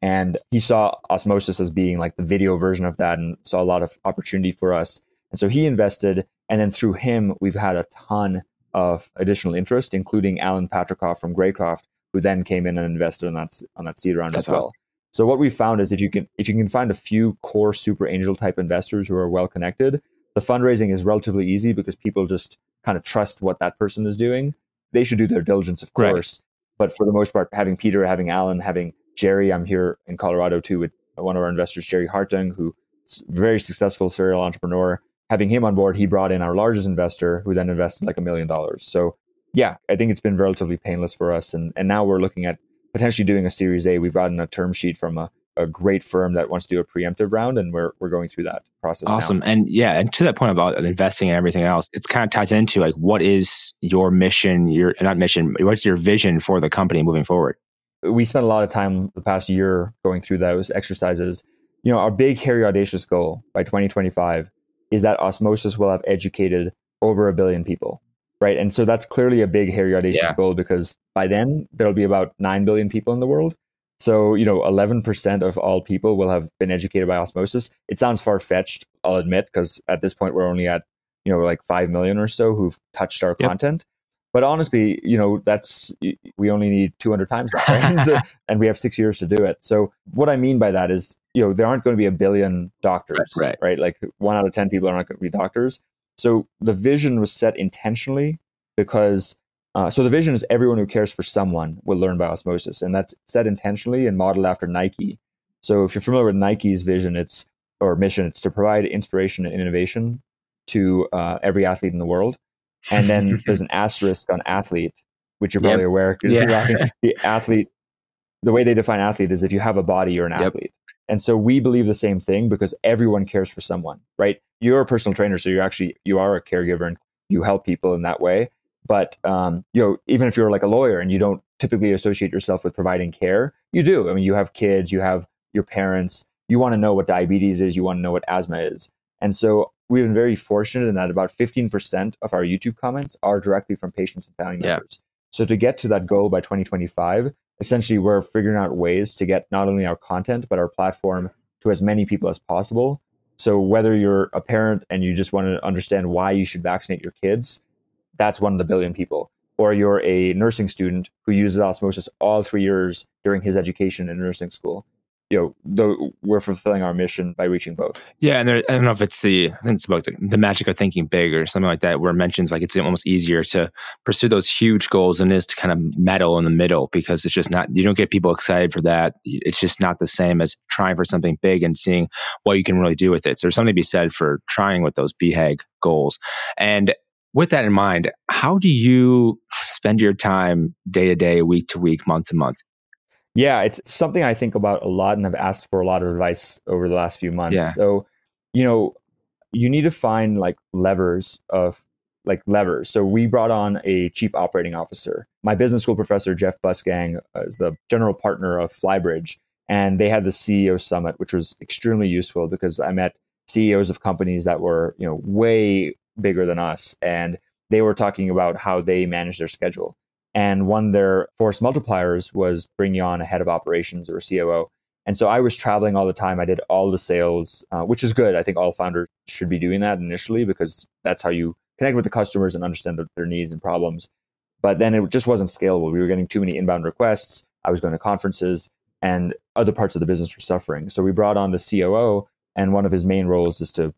And he saw Osmosis as being like the video version of that and saw a lot of opportunity for us. And so he invested. And then through him, we've had a ton of additional interest, including Alan Patricof from Greycroft, who then came in and invested on that, on that seed round That's as well. awesome. So what we found is if you can if you can find a few core super angel type investors who are well connected, the fundraising is relatively easy because people just kind of trust what that person is doing. They should do their diligence, of Right. course, but for the most part, having Peter, having Alan, having Jerry, I'm here in Colorado too with one of our investors, Jerry Hartung, who's a very successful serial entrepreneur. Having him on board, he brought in our largest investor, who then invested like a million dollars. So yeah, I think it's been relatively painless for us, and and now we're looking at potentially doing a Series A. We've gotten a term sheet from a, a great firm that wants to do a preemptive round, and we're we're going through that process. now. Awesome. And yeah, and to that point about investing and everything else, it's kind of ties into like what is your mission, your not mission, what's your vision for the company moving forward? we spent a lot of time the past year going through those exercises. You know, our big, hairy, audacious goal by 2025 is that Osmosis will have educated over a billion people, right? And so that's clearly a big, hairy, audacious Yeah. goal because by then there'll be about 9 billion people in the world. So, you know, 11% of all people will have been educated by osmosis. It sounds far fetched, I'll admit, because at this point we're only at, you know, like 5 million or so who've touched our Yep. content. But honestly, you know, that's, we only need 200 times that, right? And we have six years to do it. So, what I mean by that is, you know, there aren't going to be a billion doctors, Right, right. Like one out of 10 people are not going to be doctors. So, the vision was set intentionally because uh, so the vision is everyone who cares for someone will learn by osmosis, and that's set intentionally and modeled after Nike. So if you're familiar with Nike's vision, it's or mission, it's to provide inspiration and innovation to uh, every athlete in the world. And then there's an asterisk on athlete, which you're Yep. probably aware. 'cause Yeah. the athlete, the way they define athlete is if you have a body, you're an Yep. athlete. And so we believe the same thing because everyone cares for someone, right? You're a personal trainer, so you're actually you are a caregiver and you help people in that way. But um, you know, even if you're like a lawyer and you don't typically associate yourself with providing care, you do. I mean, you have kids, you have your parents. You want to know what diabetes is. You want to know what asthma is. And so we've been very fortunate in that about 15% of our YouTube comments are directly from patients and family members. Yeah. So to get to that goal by 2025, essentially we're figuring out ways to get not only our content but our platform to as many people as possible. So whether you're a parent and you just want to understand why you should vaccinate your kids, that's one of the billion people. Or you're a nursing student who uses osmosis all three years during his education in nursing school. You know, though we're fulfilling our mission by reaching both. Yeah, and there, I don't know if it's the I think it's about the, the magic of thinking big or something like that, where it mentions like it's almost easier to pursue those huge goals than it is to kind of meddle in the middle because it's just not you don't get people excited for that. It's just not the same as trying for something big and seeing what you can really do with it. So there's something to be said for trying with those BHAG goals. And with that in mind, how do you spend your time day to day, week to week, month to month? Yeah, it's something I think about a lot and I've asked for a lot of advice over the last few months. Yeah. So, you know, you need to find like levers of like levers. So we brought on a chief operating officer. My business school professor Jeff Bussgang uh, is the general partner of Flybridge, and they had the CEO summit, which was extremely useful because I met CEOs of companies that were you know way bigger than us, and they were talking about how they manage their schedule. And one of their force multipliers was bringing on a head of operations or a COO. And so I was traveling all the time. I did all the sales, uh, which is good. I think all founders should be doing that initially because that's how you connect with the customers and understand their- needs and problems. But then it just wasn't scalable. We were getting too many inbound requests. I was going to conferences and other parts of the business were suffering. So we brought on the COO, and one of his main roles is to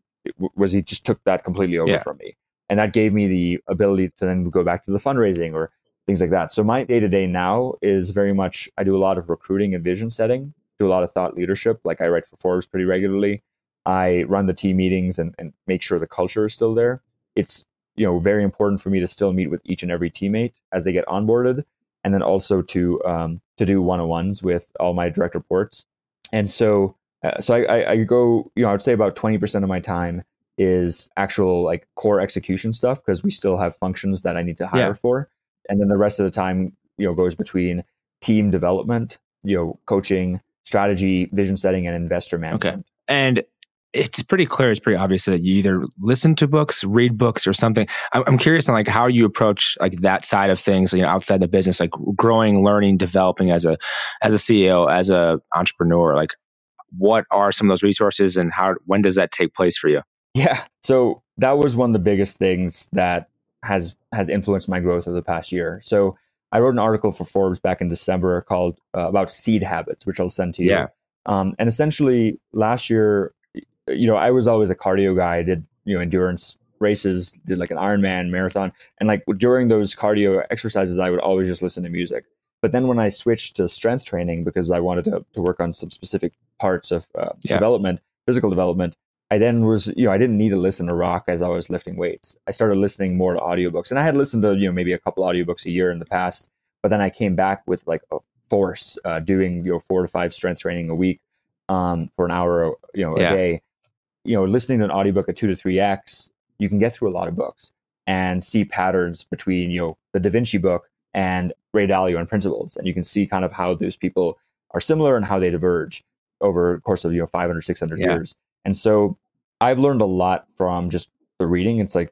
was he just took that completely over Yeah. from me, and that gave me the ability to then go back to the fundraising or things like that. So my day to day now is very much I do a lot of recruiting and vision setting, do a lot of thought leadership. Like I write for Forbes pretty regularly. I run the team meetings and, and make sure the culture is still there. It's you know very important for me to still meet with each and every teammate as they get onboarded, and then also to um, to do one on ones with all my direct reports. And so uh, so I, I, I go you know I would say about twenty percent of my time is actual like core execution stuff because we still have functions that I need to hire Yeah. for, and then the rest of the time you know goes between team development, you know, coaching, strategy, vision setting, and investor management. Okay, And it's pretty clear, it's pretty obvious that you either listen to books, read books, or something. I'm, I'm curious on like how you approach like that side of things, you know, outside the business, like growing, learning, developing as a as a CEO, as a entrepreneur. Like, what are some of those resources, and how when does that take place for you? Yeah, so that was one of the biggest things that has has influenced my growth over the past year. So I wrote an article for Forbes back in December called uh, about seed habits, which I'll send to you. Yeah. Um, and essentially, last year, you know, I was always a cardio guy. I did you know endurance races, did like an Ironman marathon, and like during those cardio exercises, I would always just listen to music. But then when I switched to strength training because I wanted to, to work on some specific parts of uh, yeah. development, physical development, I then was, you know, I didn't need to listen to rock as I was lifting weights. I started listening more to audiobooks. And I had listened to, you know, maybe a couple audiobooks a year in the past, but then I came back with like a force, uh, doing, you know, four to five strength training a week um, for an hour, you know, yeah. a day. You know, listening to an audiobook at two to three X, you can get through a lot of books and see patterns between, you know, the Da Vinci book and Ray Dalio and Principles. And you can see kind of how those people are similar and how they diverge over the course of, you know, 500, 600 yeah. years. And so I've learned a lot from just the reading. It's like,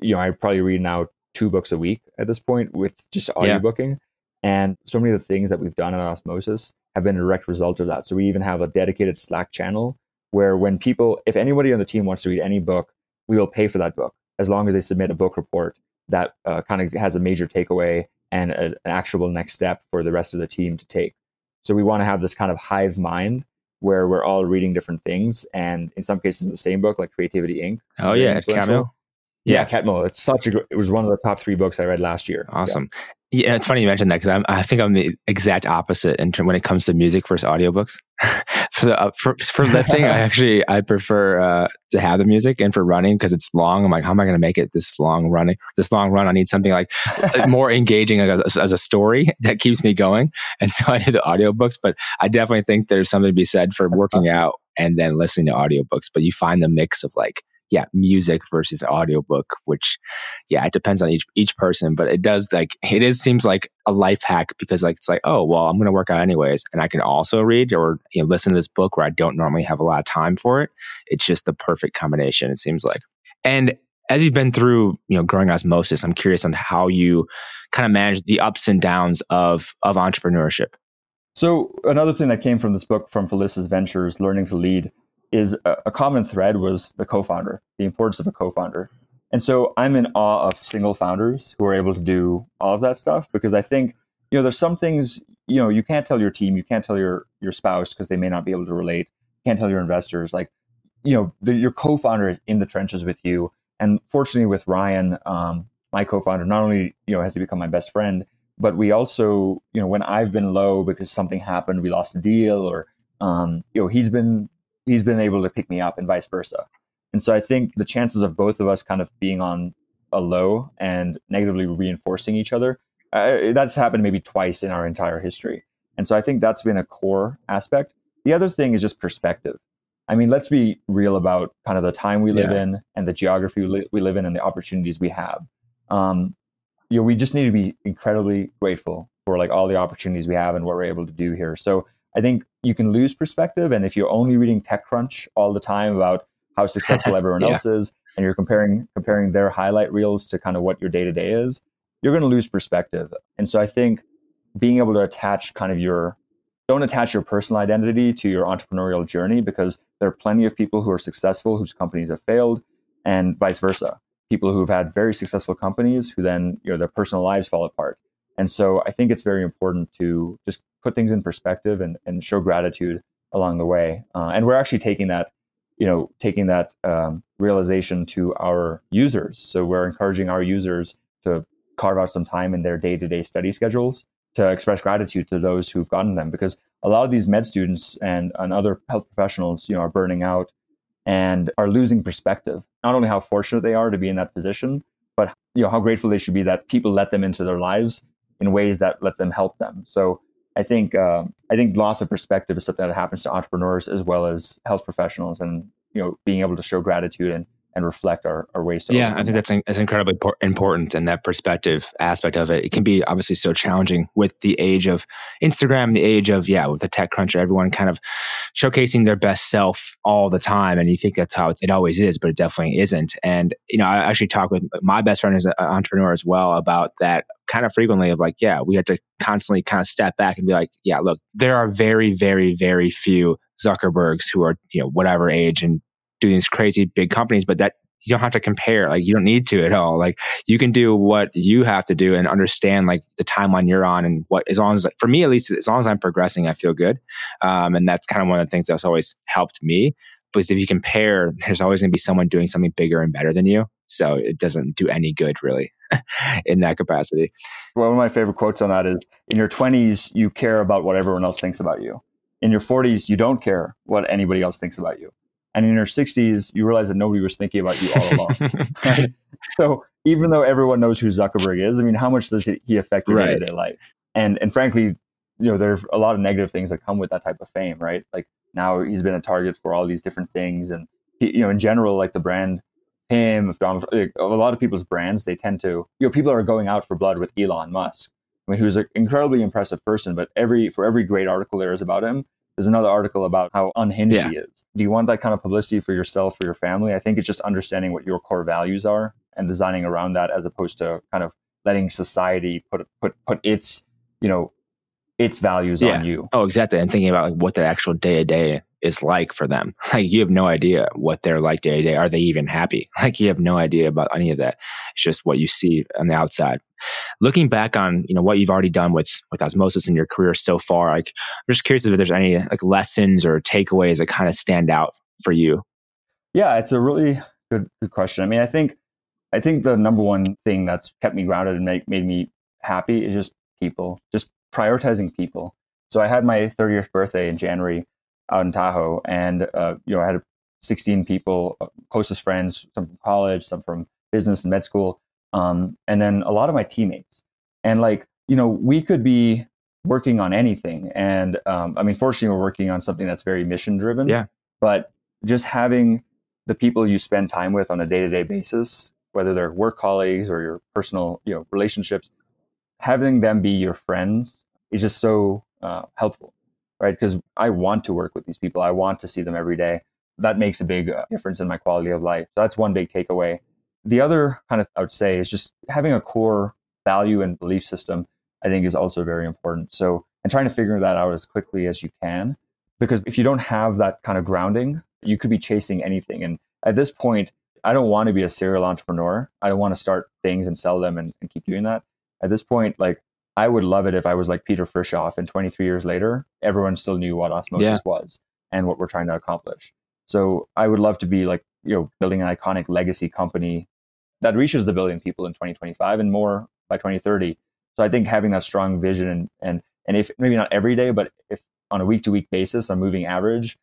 you know, I probably read now two books a week at this point with just audiobooking. Yeah. And so many of the things that we've done at Osmosis have been a direct result of that. So we even have a dedicated Slack channel where when people, if anybody on the team wants to read any book, we will pay for that book as long as they submit a book report that uh, kind of has a major takeaway and a, an actionable next step for the rest of the team to take. So we want to have this kind of hive mind where we're all reading different things, and in some cases the same book, like Creativity Inc. Oh yeah, Catmull. Yeah, yeah Catmull. It's such a. Great, It was one of the top three books I read last year. Awesome. Yeah. Yeah, it's funny you mentioned that because I think I'm the exact opposite in term, when it comes to music versus audiobooks. for, the, uh, for, for lifting, I actually I prefer uh, to have the music, and for running because it's long. I'm like, how am I going to make it this long running? This long run, I need something like more engaging as, as, a story that keeps me going. And so I do the audiobooks, but I definitely think there's something to be said for working out and then listening to audiobooks. But you find the mix of like yeah, music versus audiobook, which yeah, it depends on each each person, but it does like it is seems like a life hack because like it's like, oh well, I'm gonna work out anyways. And I can also read or you know listen to this book where I don't normally have a lot of time for it. It's just the perfect combination, it seems like. And as you've been through, you know, growing osmosis, I'm curious on how you kind of manage the ups and downs of of entrepreneurship. So another thing that came from this book from Felicis Ventures, Learning to Lead, is a, common thread was the co-founder, the importance of a co-founder. And so I'm in awe of single founders who are able to do all of that stuff because I think, you know, there's some things, you know, you can't tell your team, you can't tell your your spouse because they may not be able to relate. You can't tell your investors like, you know, the, your co-founder is in the trenches with you. And fortunately with Ryan, um, my co-founder, not only, you know, has he become my best friend, but we also, you know, when I've been low because something happened, we lost a deal or um, you know, he's been he's been able to pick me up and vice versa. And so I think the chances of both of us kind of being on a low and negatively reinforcing each other, uh, that's happened maybe twice in our entire history. And so I think that's been a core aspect. The other thing is just perspective. I mean, let's be real about kind of the time we live yeah. in and the geography we, li- we, live in and the opportunities we have. Um, you know, we just need to be incredibly grateful for like all the opportunities we have and what we're able to do here. So I think you can lose perspective. And if you're only reading TechCrunch all the time about how successful everyone yeah. else is, and you're comparing comparing their highlight reels to kind of what your day to day is, you're going to lose perspective. And so I think being able to attach kind of your don't attach your personal identity to your entrepreneurial journey because there are plenty of people who are successful whose companies have failed and vice versa people who've had very successful companies who then you know their personal lives fall apart and so I think it's very important to just put things in perspective and, and show gratitude along the way. Uh, and we're actually taking that, you know, taking that um, realization to our users. So we're encouraging our users to carve out some time in their day to day study schedules to express gratitude to those who've gotten them because a lot of these med students and, and other health professionals, you know, are burning out and are losing perspective. Not only how fortunate they are to be in that position, but you know how grateful they should be that people let them into their lives in ways that let them help them. So I think uh, I think loss of perspective is something that happens to entrepreneurs as well as health professionals, and you know being able to show gratitude and and reflect our, our ways. yeah, I think that's, that's incredibly important. And that perspective aspect of it, it can be obviously so challenging with the age of Instagram, the age of, yeah, with the TechCrunch, everyone kind of showcasing their best self all the time. And you think that's how it always is, but it definitely isn't. And, you know, I actually talk with my best friend as an entrepreneur as well about that kind of frequently of like, yeah, we have to constantly kind of step back and be like, yeah, look, there are very, very, very few Zuckerbergs who are, you know, whatever age and do these crazy big companies, but that you don't have to compare. Like you don't need to at all. Like you can do what you have to do and understand like the timeline you're on and what as long as for me at least as long as I'm progressing, I feel good. Um, and that's kind of one of the things that's always helped me. Because if you compare, there's always going to be someone doing something bigger and better than you. So it doesn't do any good really in that capacity. One of my favorite quotes on that is in your 20s, you care about what everyone else thinks about you. In your 40s, you don't care what anybody else thinks about you. And in your 60s, you realize that nobody was thinking about you all along. right? So even though everyone knows who Zuckerberg is, I mean, how much does he affect your day to day life? And and frankly, you know, there are a lot of negative things that come with that type of fame, right? Like now he's been a target for all these different things, and he, you know, in general, like the brand, him, Donald, like, a lot of people's brands, they tend to, you know, people are going out for blood with Elon Musk. I mean, he was an incredibly impressive person, but every for every great article there is about him, there's another article about how unhinged yeah. he is. Do you want that kind of publicity for yourself, for your family? I think it's just understanding what your core values are and designing around that as opposed to kind of letting society put put put its, you know, its values yeah. on you. Oh, exactly. And thinking about like what the actual day to day is like for them. Like you have no idea what they're like day to day. Are they even happy? Like you have no idea about any of that. It's just what you see on the outside. Looking back on, you know, what you've already done with with osmosis in your career so far, like I'm just curious if there's any like lessons or takeaways that kind of stand out for you. Yeah, it's a really good good question. I mean, I think I think the number one thing that's kept me grounded and make, made me happy is just people, just prioritizing people. So I had my 30th birthday in January out in Tahoe, and uh, you know I had 16 people, uh, closest friends, some from college, some from business and med school, um, and then a lot of my teammates. And like you know, we could be working on anything, and um, I mean, fortunately, we're working on something that's very mission driven. Yeah. But just having the people you spend time with on a day to day basis, whether they're work colleagues or your personal you know relationships, having them be your friends is just so uh, helpful right? Because I want to work with these people. I want to see them every day. That makes a big uh, difference in my quality of life. So that's one big takeaway. The other kind of, I would say, is just having a core value and belief system, I think is also very important. So, and trying to figure that out as quickly as you can. Because if you don't have that kind of grounding, you could be chasing anything. And at this point, I don't want to be a serial entrepreneur. I don't want to start things and sell them and, and keep doing that. At this point, like I would love it if I was like Peter Frishauf and 23 years later, everyone still knew what osmosis yeah. was and what we're trying to accomplish. So I would love to be like, you know, building an iconic legacy company that reaches the billion people in 2025 and more by 2030. So I think having that strong vision and and and if maybe not every day, but if on a week to week basis, a moving average,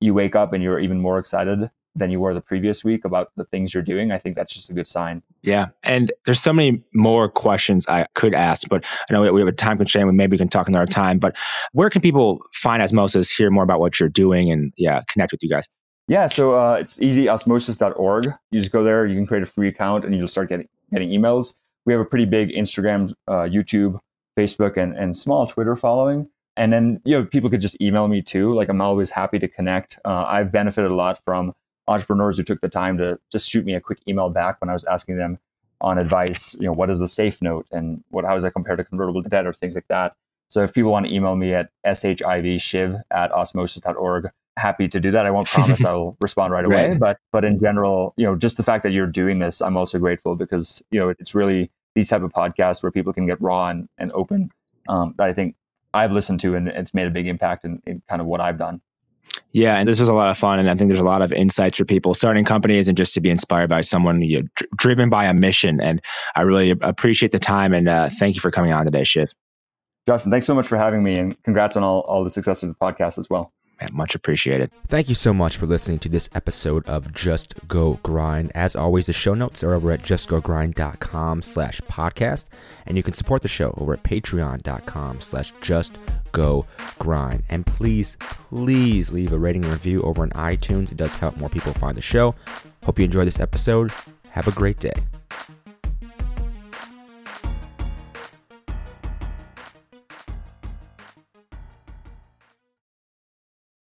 you wake up and you're even more excited than you were the previous week about the things you're doing, I think that's just a good sign. Yeah. And there's so many more questions I could ask, but I know we have a time constraint. We maybe we can talk another time. But where can people find Osmosis, hear more about what you're doing, and yeah, connect with you guys? Yeah. So uh, it's easy, osmosis.org. You just go there, you can create a free account, and you'll start getting, getting emails. We have a pretty big Instagram, uh, YouTube, Facebook, and, and small Twitter following. And then, you know, people could just email me too. Like I'm always happy to connect. Uh, I've benefited a lot from entrepreneurs who took the time to just shoot me a quick email back when I was asking them on advice, you know, what is the safe note and what how does that compare to convertible debt or things like that. So if people want to email me at shivshiv at osmosis.org, happy to do that. I won't promise I'll respond right away, right. but but in general, you know, just the fact that you're doing this, I'm also grateful because, you know, it's really these type of podcasts where people can get raw and, and open um, that I think I've listened to and it's made a big impact in, in kind of what I've done. Yeah, and this was a lot of fun, and I think there's a lot of insights for people starting companies and just to be inspired by someone you know, dr- driven by a mission. And I really appreciate the time and uh, thank you for coming on today, Shiv. Justin, thanks so much for having me, and congrats on all, all the success of the podcast as well. Much appreciated. Thank you so much for listening to this episode of Just Go Grind. As always, the show notes are over at justgogrind.com slash podcast, and you can support the show over at patreon.com slash just go grind. And please, please leave a rating and review over on iTunes. It does help more people find the show. Hope you enjoy this episode. Have a great day.